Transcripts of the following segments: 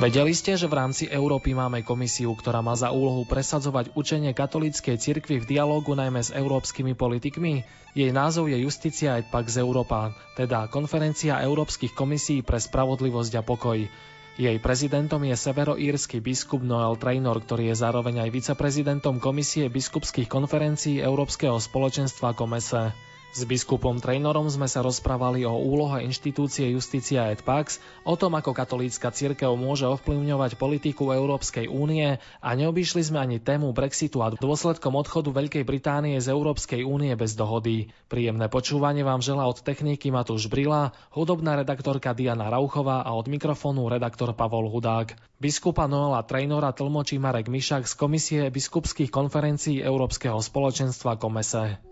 Vedeli ste, že v rámci Európy máme komisiu, ktorá má za úlohu presadzovať učenie katolíckej cirkvi v dialógu najmä s európskymi politikmi? Jej názov je Justícia et Pax Europa, teda Konferencia európskych komisí pre spravodlivosť a pokoj. Jej prezidentom je severoírsky biskup Noel Trainor, ktorý je zároveň aj viceprezidentom Komisie biskupských konferencií Európskeho spoločenstva Komese. S biskupom Trainorom sme sa rozprávali o úlohe inštitúcie Justícia et Pax, o tom, ako katolícka cirkev môže ovplyvňovať politiku Európskej únie a neobyšli sme ani tému Brexitu a dôsledkom odchodu Veľkej Británie z Európskej únie bez dohody. Príjemné počúvanie vám žela od techniky Matúš Brila, hudobná redaktorka Diana Rauchová a od mikrofónu redaktor Pavol Hudák. Biskupa Noela Trainora tlmočí Marek Mišak z Komisie biskupských konferencií Európskeho spoločenstva Komese.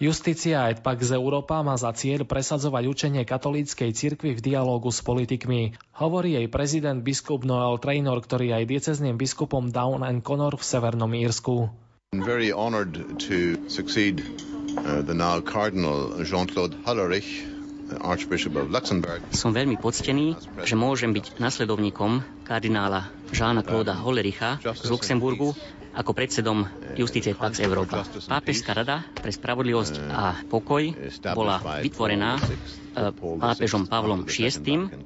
Justícia et Pax Europa má za cieľ presadzovať učenie katolíckej cirkvi v dialógu s politikmi. Hovorí jej prezident biskup Noel Trainor, ktorý je aj diecezným biskupom Down and Connor v Severnom Írsku. I'm very honored to succeed uh, the now Cardinal Jean-Claude of Luxembourg. Som veľmi poctený, že môžem byť nasledovníkom kardinála Žána Clauda Hollericha z Luxemburgu ako predsedom Justície Pax Európa. Pápežská rada pre spravodlivosť a pokoj bola vytvorená e, pápežom Pavlom VI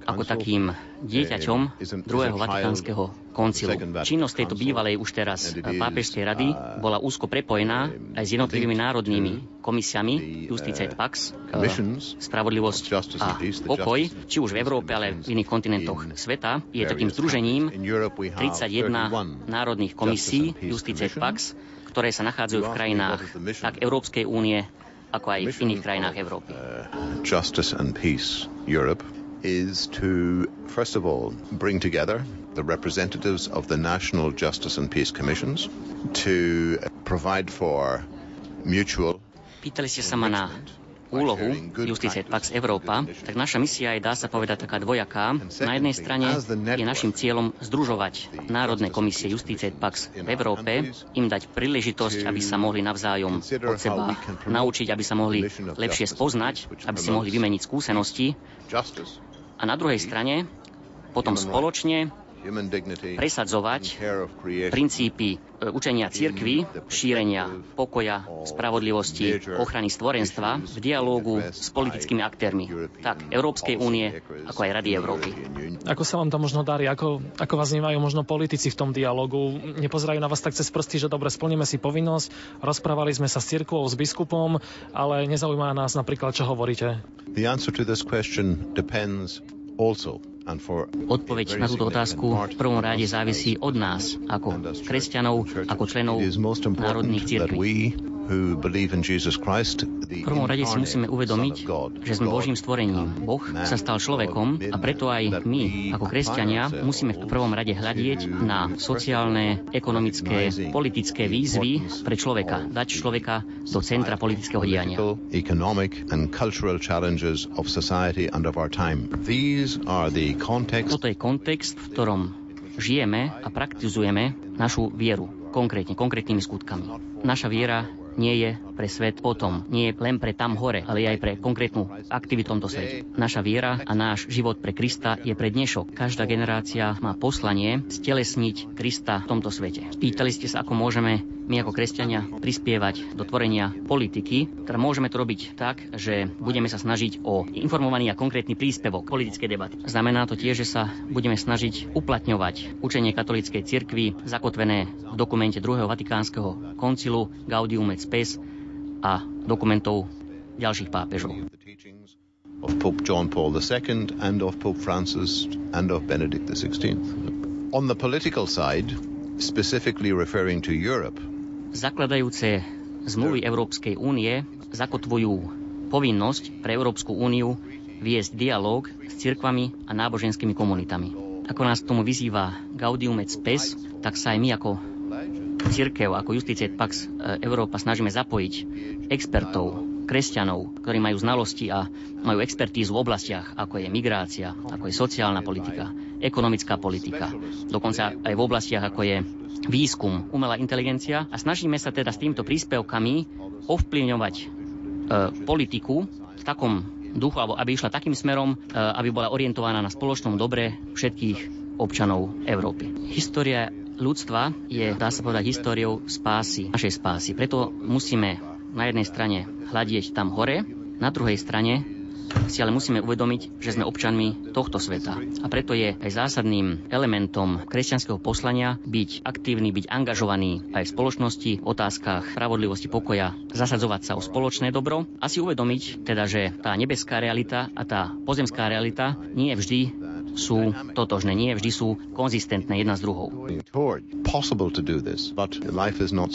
ako takým dieťaťom druhého vatikánskeho koncilu. Činnosť tejto bývalej už teraz pápežskej rady bola úzko prepojená aj s jednotlivými národnými komisiami Justícia et Pax, spravodlivosť a pokoj, či už v Európe, ale v iných kontinentoch sveta. Je takým združením 31 národných komisí Justice Pax, ktoré sa nachádzajú v krajinách tak Európskej únie, ako aj v iných krajinách Európy. Justice and Peace Europe is to, first of all, bring together the representatives of the national justice and peace commissions to provide for mutual Pýtali ste sa ma na úlohu Justice Pax Európa, tak naša misia je, dá sa povedať, taká dvojaká. Na jednej strane je našim cieľom združovať Národné komisie Justice Pax v Európe, im dať príležitosť, aby sa mohli navzájom od seba naučiť, aby sa mohli lepšie spoznať, aby si mohli vymeniť skúsenosti. A na druhej strane potom spoločne presadzovať princípy e, učenia cirkvy, šírenia pokoja, spravodlivosti, ochrany stvorenstva v dialógu s politickými aktérmi, tak Európskej únie, ako aj Rady Európy. Ako sa vám to možno darí? Ako, ako vás vnímajú možno politici v tom dialogu? Nepozerajú na vás tak cez prsty, že dobre, splníme si povinnosť, rozprávali sme sa s cirkvou, s biskupom, ale nezaujíma nás napríklad, čo hovoríte. The answer to this question depends also Odpoveď na túto otázku v prvom rade závisí od nás, ako kresťanov, ako členov národných cirkví. V prvom rade si musíme uvedomiť, že sme Božím stvorením. Boh sa stal človekom a preto aj my, ako kresťania, musíme v prvom rade hľadieť na sociálne, ekonomické, politické výzvy pre človeka. Dať človeka do centra politického diania. Toto je kontext, v ktorom žijeme a praktizujeme našu vieru konkrétne, konkrétnymi skutkami. Naša viera nie je pre svet potom, nie len pre tam hore, ale aj pre konkrétnu aktivitu v tomto svete. Naša viera a náš život pre Krista je pre dnešok. Každá generácia má poslanie stelesniť Krista v tomto svete. Pýtali ste sa, ako môžeme my ako kresťania prispievať do tvorenia politiky. Teda môžeme to robiť tak, že budeme sa snažiť o informovaný a konkrétny príspevok politickej debaty. Znamená to tiež, že sa budeme snažiť uplatňovať učenie katolíckej cirkvi zakotvené v dokumente druhého Vatikánskeho koncilu Gaudium et Spes a dokumentov ďalších pápežov. Of Pope John Paul II and of Pope Francis and of Benedict XVI. On the political side, specifically referring to Europe, Zakladajúce zmluvy Európskej únie zakotvujú povinnosť pre Európsku úniu viesť dialog s cirkvami a náboženskými komunitami. Ako nás k tomu vyzýva Gaudium et Spes, tak sa aj my ako církev, ako Justice Pax e, Európa snažíme zapojiť expertov, kresťanov, ktorí majú znalosti a majú expertízu v oblastiach, ako je migrácia, ako je sociálna politika, ekonomická politika, dokonca aj v oblastiach, ako je výskum, umelá inteligencia a snažíme sa teda s týmto príspevkami ovplyvňovať e, politiku v takom duchu, alebo aby išla takým smerom, e, aby bola orientovaná na spoločnom dobre všetkých občanov Európy. História ľudstva je, dá sa povedať, históriou spásy, našej spásy. Preto musíme na jednej strane hľadieť tam hore, na druhej strane si ale musíme uvedomiť, že sme občanmi tohto sveta. A preto je aj zásadným elementom kresťanského poslania byť aktívny, byť angažovaný aj v spoločnosti v otázkach spravodlivosti pokoja, zasadzovať sa o spoločné dobro a si uvedomiť teda, že tá nebeská realita a tá pozemská realita nie vždy sú totožné, nie vždy sú konzistentné jedna s druhou. Possible to do this, but life is not.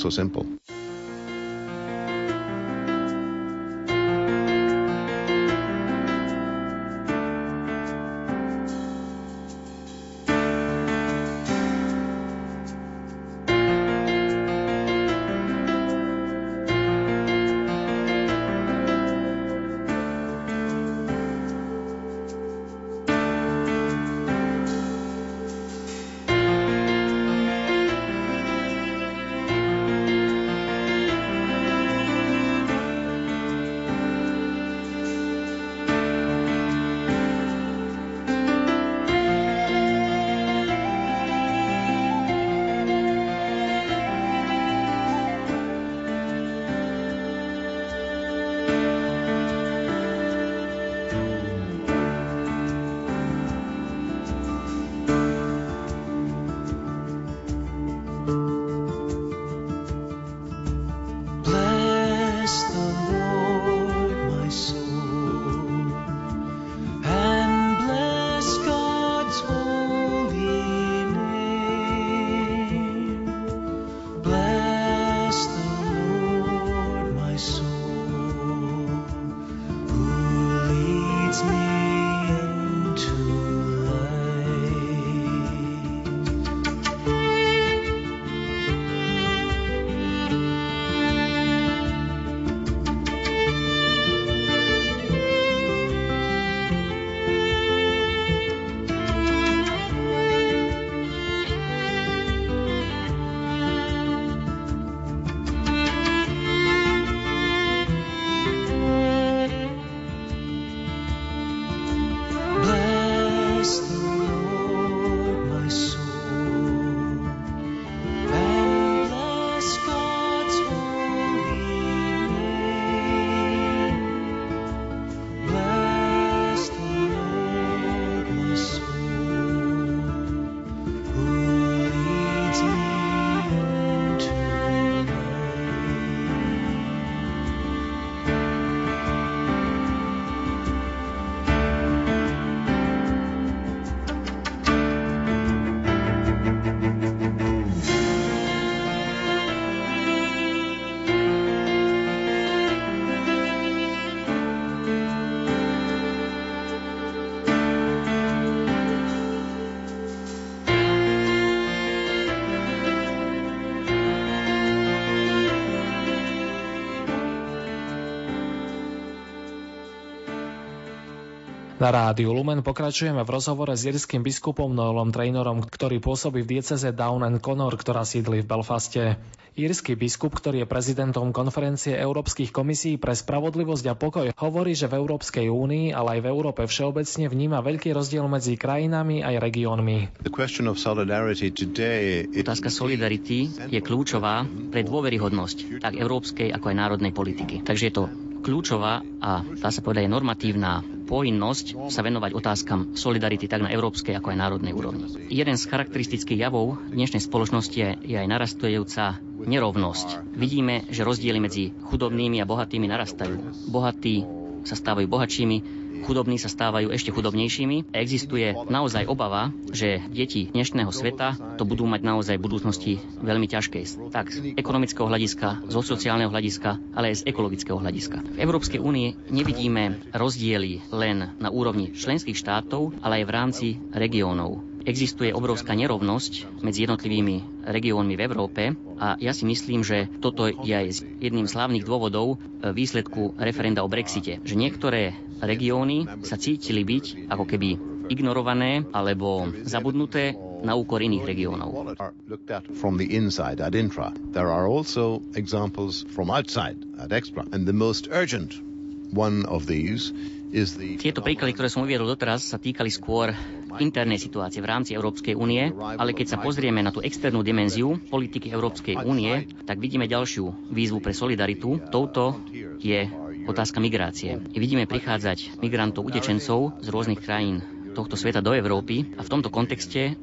Na rádiu Lumen pokračujeme v rozhovore s jirským biskupom Noelom Trainerom, ktorý pôsobí v dieceze Down and Connor, ktorá sídli v Belfaste. Írsky biskup, ktorý je prezidentom konferencie Európskych komisí pre spravodlivosť a pokoj, hovorí, že v Európskej únii, ale aj v Európe všeobecne vníma veľký rozdiel medzi krajinami aj regiónmi. Otázka solidarity je kľúčová pre dôveryhodnosť tak európskej ako aj národnej politiky. Takže je to kľúčová a dá sa povedať normatívna povinnosť sa venovať otázkam solidarity tak na európskej ako aj národnej úrovni. Jeden z charakteristických javov dnešnej spoločnosti je, aj narastujúca nerovnosť. Vidíme, že rozdiely medzi chudobnými a bohatými narastajú. Bohatí sa stávajú bohatšími, chudobní sa stávajú ešte chudobnejšími. Existuje naozaj obava, že deti dnešného sveta to budú mať naozaj v budúcnosti veľmi ťažké. Tak z ekonomického hľadiska, zo sociálneho hľadiska, ale aj z ekologického hľadiska. V Európskej únii nevidíme rozdiely len na úrovni členských štátov, ale aj v rámci regiónov. Existuje obrovská nerovnosť medzi jednotlivými regiónmi v Európe a ja si myslím, že toto je aj jedným z hlavných dôvodov e, výsledku referenda o Brexite. Že niektoré regióny sa cítili byť ako keby ignorované alebo zabudnuté na úkor iných regiónov. Tieto príklady, ktoré som uviedol doteraz, sa týkali skôr internej situácie v rámci Európskej únie, ale keď sa pozrieme na tú externú dimenziu politiky Európskej únie, tak vidíme ďalšiu výzvu pre solidaritu. Touto je otázka migrácie. Vidíme prichádzať migrantov, utečencov z rôznych krajín tohto sveta do Európy a v tomto kontexte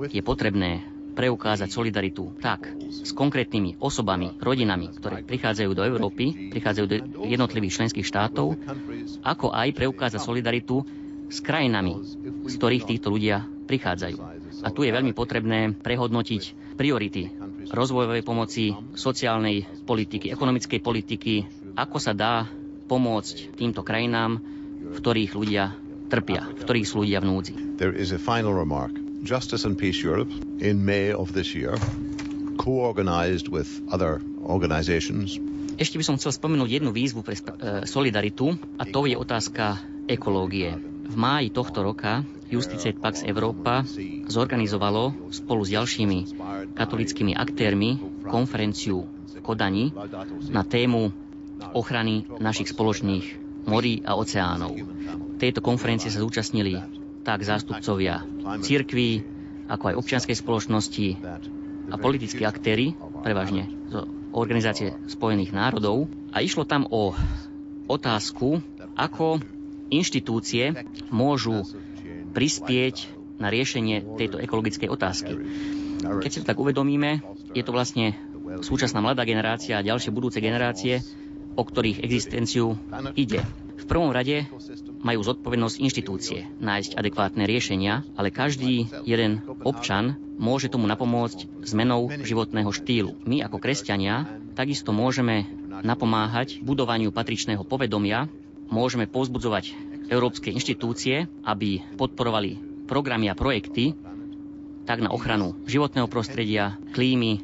je potrebné preukázať solidaritu tak s konkrétnymi osobami, rodinami, ktoré prichádzajú do Európy, prichádzajú do jednotlivých členských štátov, ako aj preukázať solidaritu s krajinami, z ktorých týchto ľudia prichádzajú. A tu je veľmi potrebné prehodnotiť priority rozvojovej pomoci, sociálnej politiky, ekonomickej politiky, ako sa dá pomôcť týmto krajinám, v ktorých ľudia trpia, v ktorých sú ľudia v núdzi. There is a final remark. Justice and Peace Europe in May of this year, co-organized with other organizations. Ešte by som chcel spomenúť jednu výzvu pre uh, solidaritu a to je otázka ekológie. V máji tohto roka Justice Pax Európa zorganizovalo spolu s ďalšími katolickými aktérmi konferenciu v Kodani na tému ochrany našich spoločných morí a oceánov. Tejto konferencie sa zúčastnili tak zástupcovia církví, ako aj občianskej spoločnosti a politickí aktéry, prevažne z Organizácie spojených národov. A išlo tam o otázku, ako inštitúcie môžu prispieť na riešenie tejto ekologickej otázky. Keď si to tak uvedomíme, je to vlastne súčasná mladá generácia a ďalšie budúce generácie, o ktorých existenciu ide. V prvom rade majú zodpovednosť inštitúcie nájsť adekvátne riešenia, ale každý jeden občan môže tomu napomôcť zmenou životného štýlu. My ako kresťania takisto môžeme napomáhať budovaniu patričného povedomia, môžeme pozbudzovať európske inštitúcie, aby podporovali programy a projekty tak na ochranu životného prostredia, klímy,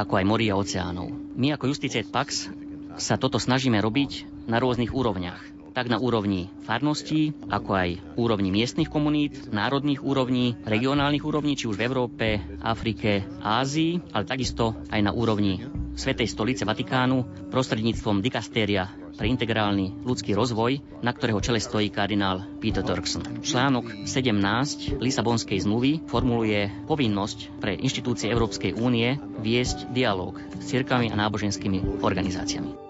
ako aj morí a oceánov. My ako Justice Pax sa toto snažíme robiť na rôznych úrovniach. Tak na úrovni farností, ako aj úrovni miestnych komunít, národných úrovní, regionálnych úrovní, či už v Európe, Afrike, Ázii, ale takisto aj na úrovni Svetej stolice Vatikánu prostredníctvom dikastéria pre integrálny ľudský rozvoj, na ktorého čele stojí kardinál Peter Turkson. Článok 17 Lisabonskej zmluvy formuluje povinnosť pre inštitúcie Európskej únie viesť dialog s cirkami a náboženskými organizáciami.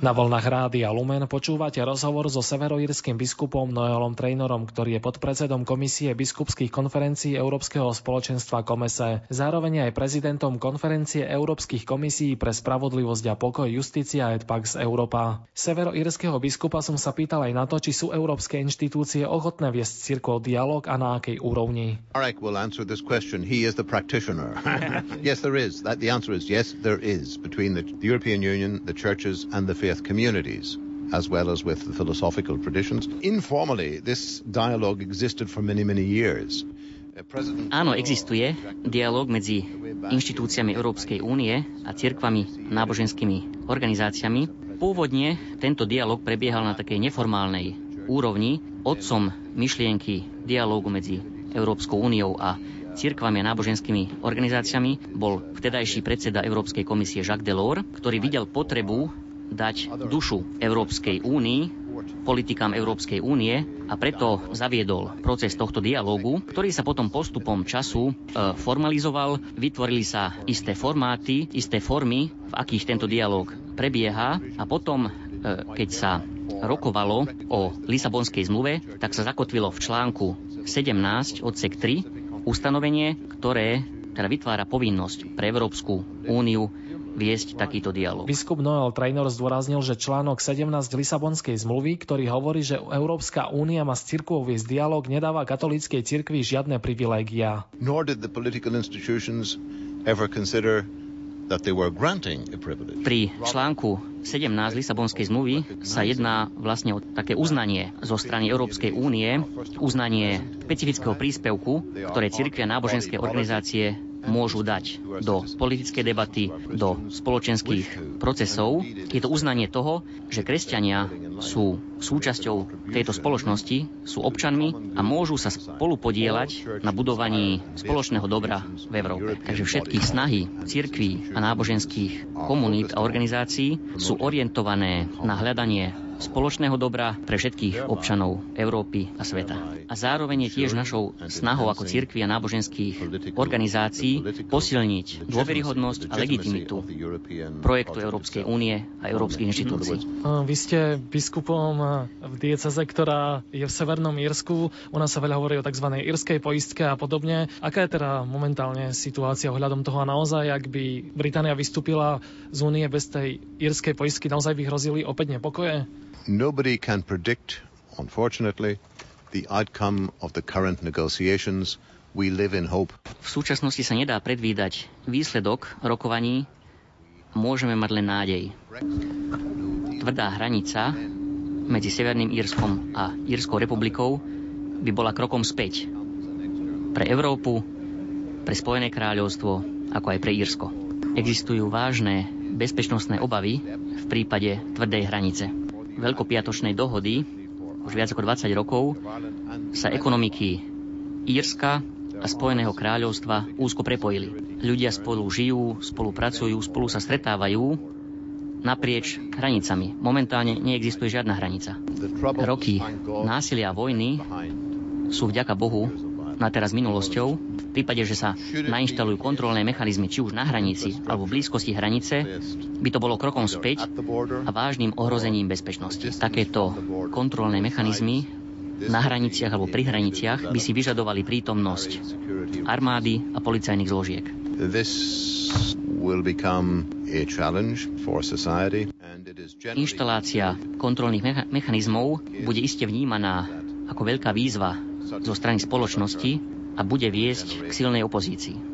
Na vlnách Rádia Lumen počúvate rozhovor so severoírským biskupom Noelom Trainerom, ktorý je podpredsedom Komisie biskupských konferencií Európskeho spoločenstva Komese. Zároveň aj prezidentom konferencie Európskych komisí pre spravodlivosť a pokoj Justícia et Pax Európa. Severoírskeho biskupa som sa pýtal aj na to, či sú európske inštitúcie ochotné viesť cirkov dialog a na akej úrovni. Marek will answer this question. He is the practitioner. yes, there is. That, the answer is yes, there is between the, the European Union, the churches and the faith with communities as well as with the philosophical traditions. Informally, this dialogue existed for many, many years. Áno, existuje dialog medzi inštitúciami Európskej únie a cirkvami náboženskými organizáciami. Pôvodne tento dialog prebiehal na takej neformálnej úrovni. Otcom myšlienky dialógu medzi Európskou úniou a cirkvami a náboženskými organizáciami bol vtedajší predseda Európskej komisie Jacques Delors, ktorý videl potrebu dať dušu Európskej únii, politikám Európskej únie a preto zaviedol proces tohto dialógu, ktorý sa potom postupom času e, formalizoval, vytvorili sa isté formáty, isté formy, v akých tento dialóg prebieha. A potom, e, keď sa rokovalo o Lisabonskej zmluve, tak sa zakotvilo v článku 17 odsek 3 ustanovenie, ktoré teda vytvára povinnosť pre Európsku úniu viesť takýto dialog. Biskup Noel Trainor zdôraznil, že článok 17 Lisabonskej zmluvy, ktorý hovorí, že Európska únia má s cirkvou viesť dialog, nedáva katolíckej cirkvi žiadne privilégia. Nor did the political institutions ever consider that they were granting a privilege. Pri článku 17 Lisabonskej zmluvy sa jedná vlastne o také uznanie zo strany Európskej únie, uznanie špecifického príspevku, ktoré cirkvia náboženské organizácie môžu dať do politickej debaty, do spoločenských procesov. Je to uznanie toho, že kresťania sú súčasťou tejto spoločnosti, sú občanmi a môžu sa spolu podielať na budovaní spoločného dobra v Európe. Takže všetky snahy cirkví a náboženských komunít a organizácií sú orientované na hľadanie spoločného dobra pre všetkých občanov Európy a sveta. A zároveň je tiež našou snahou ako cirkvi a náboženských organizácií posilniť dôveryhodnosť a legitimitu projektu Európskej únie a európskych inštitúcií. Vy ste biskupom v dieceze, ktorá je v Severnom Írsku. U nás sa veľa hovorí o tzv. írskej poistke a podobne. Aká je teda momentálne situácia ohľadom toho a naozaj, ak by Británia vystúpila z únie bez tej írskej poistky, naozaj by hrozili opäť nepokoje? Nobody can predict, unfortunately, the outcome of the current negotiations. We live in hope. V súčasnosti sa nedá predvídať výsledok rokovaní. Môžeme mať len nádej. Tvrdá hranica medzi Severným Írskom a Írskou republikou by bola krokom späť. Pre Európu, pre Spojené kráľovstvo, ako aj pre Írsko. Existujú vážne bezpečnostné obavy v prípade tvrdej hranice. Veľkopiatočnej dohody už viac ako 20 rokov sa ekonomiky Írska a Spojeného kráľovstva úzko prepojili. Ľudia spolu žijú, spolupracujú, spolu sa stretávajú naprieč hranicami. Momentálne neexistuje žiadna hranica. Roky násilia a vojny sú vďaka Bohu na teraz minulosťou. V prípade, že sa nainštalujú kontrolné mechanizmy či už na hranici alebo v blízkosti hranice, by to bolo krokom späť a vážnym ohrozením bezpečnosti. Takéto kontrolné mechanizmy na hraniciach alebo pri hraniciach by si vyžadovali prítomnosť armády a policajných zložiek. Inštalácia kontrolných mechanizmov bude iste vnímaná ako veľká výzva zo strany spoločnosti a bude viesť k silnej opozícii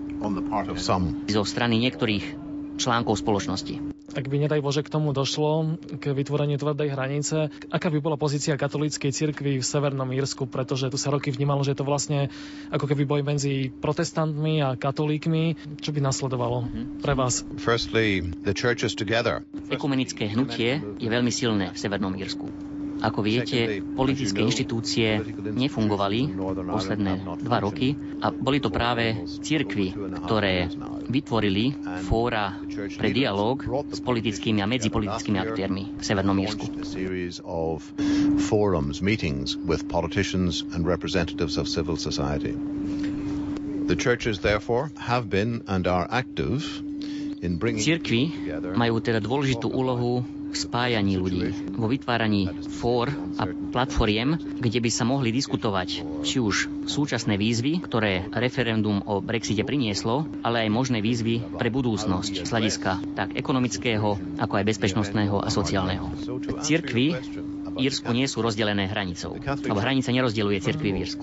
zo strany niektorých článkov spoločnosti. Ak by nedaj Bože k tomu došlo, k vytvoreniu tvrdej hranice, aká by bola pozícia katolíckej cirkvi v Severnom Írsku, pretože tu sa roky vnímalo, že je to vlastne ako keby boj medzi protestantmi a katolíkmi. Čo by nasledovalo pre vás? Firstly, the churches together. Ekumenické hnutie je veľmi silné v Severnom Írsku ako viete, politické inštitúcie nefungovali posledné dva roky a boli to práve cirkvy, ktoré vytvorili fóra pre dialog s politickými a medzipolitickými aktérmi v Severnom Írsku. The churches therefore have been and are active Cirkvy majú teda dôležitú úlohu v spájaní ľudí, vo vytváraní fór a platformiem, kde by sa mohli diskutovať či už súčasné výzvy, ktoré referendum o Brexite prinieslo, ale aj možné výzvy pre budúcnosť z hľadiska tak ekonomického, ako aj bezpečnostného a sociálneho. Cirkvy Írsku nie sú rozdelené hranicou, lebo hranica nerozdeluje cirkvy v Írsku.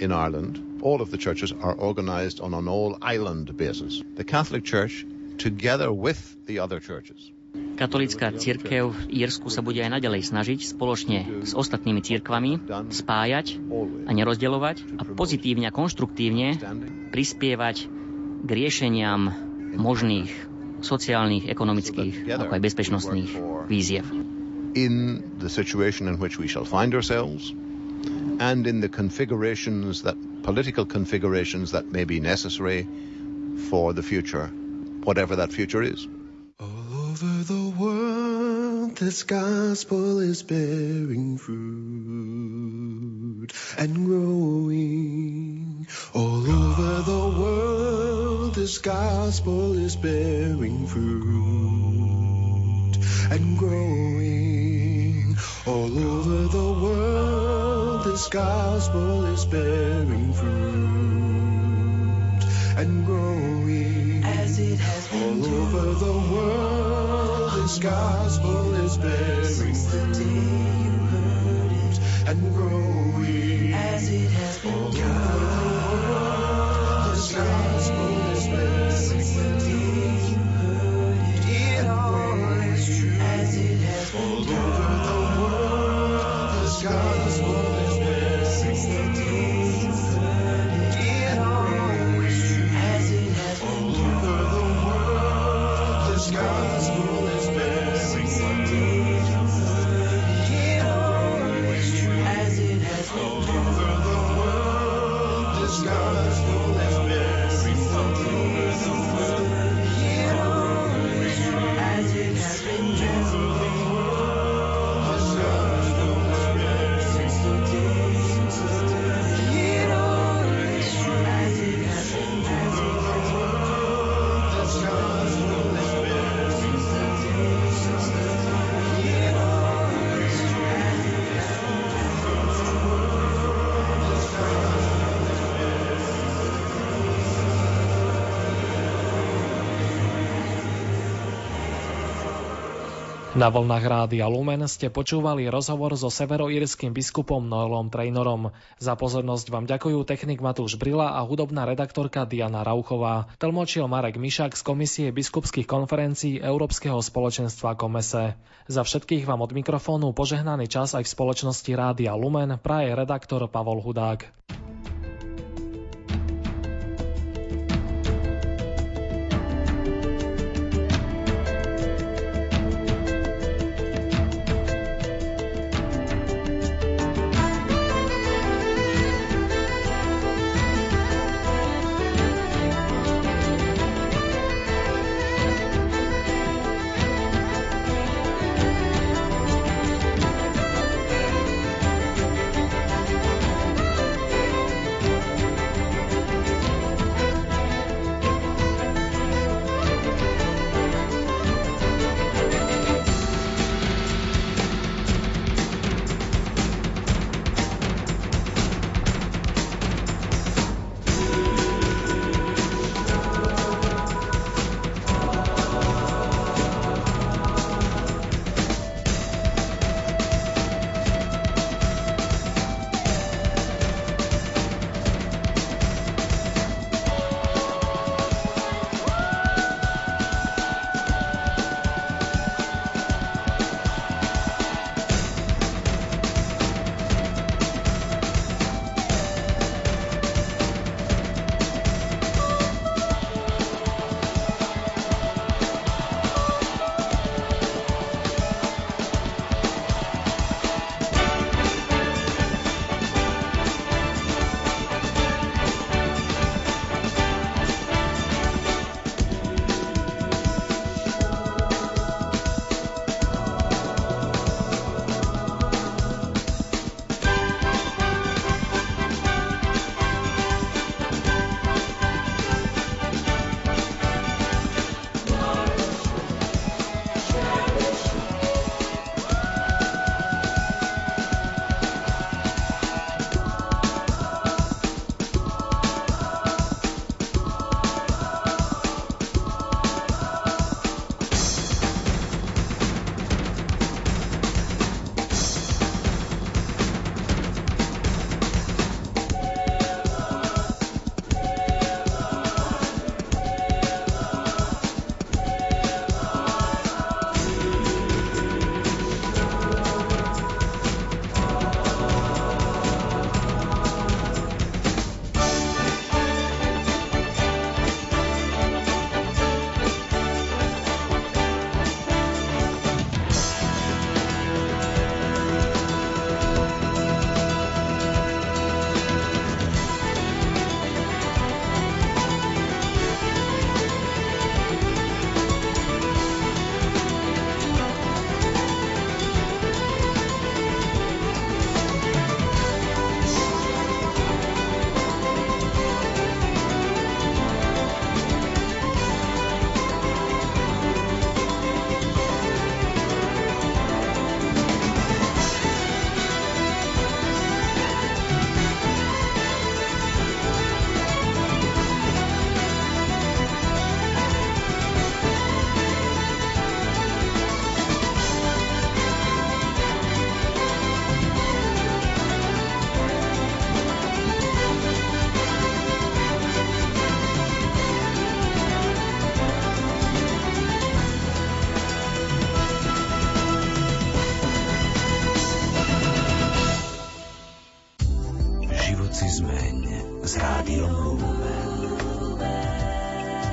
in Ireland, all of the churches are organized on an all island basis. The Catholic Church, together with the other churches, Katolická církev v Írsku sa bude aj naďalej snažiť spoločne s ostatnými církvami spájať a nerozdeľovať a pozitívne a konštruktívne prispievať k riešeniam možných sociálnych, ekonomických, ako aj bezpečnostných víziev. In the situation in which we shall find ourselves and in the configurations that political configurations that may be necessary for the future, whatever that future is over the world, this gospel is bearing fruit and growing. All over the world, this gospel is bearing fruit and growing. All over the world, this gospel is bearing fruit and growing. It has been all over the world this gospel is bearing since fruit and growing. as it has been God. Na vlnách Rádia Lumen ste počúvali rozhovor so severoírským biskupom Noelom Trainerom. Za pozornosť vám ďakujú technik Matúš Brila a hudobná redaktorka Diana Rauchová. Tlmočil Marek Mišak z Komisie biskupských konferencií Európskeho spoločenstva Komese. Za všetkých vám od mikrofónu požehnaný čas aj v spoločnosti Rádia Lumen praje redaktor Pavol Hudák.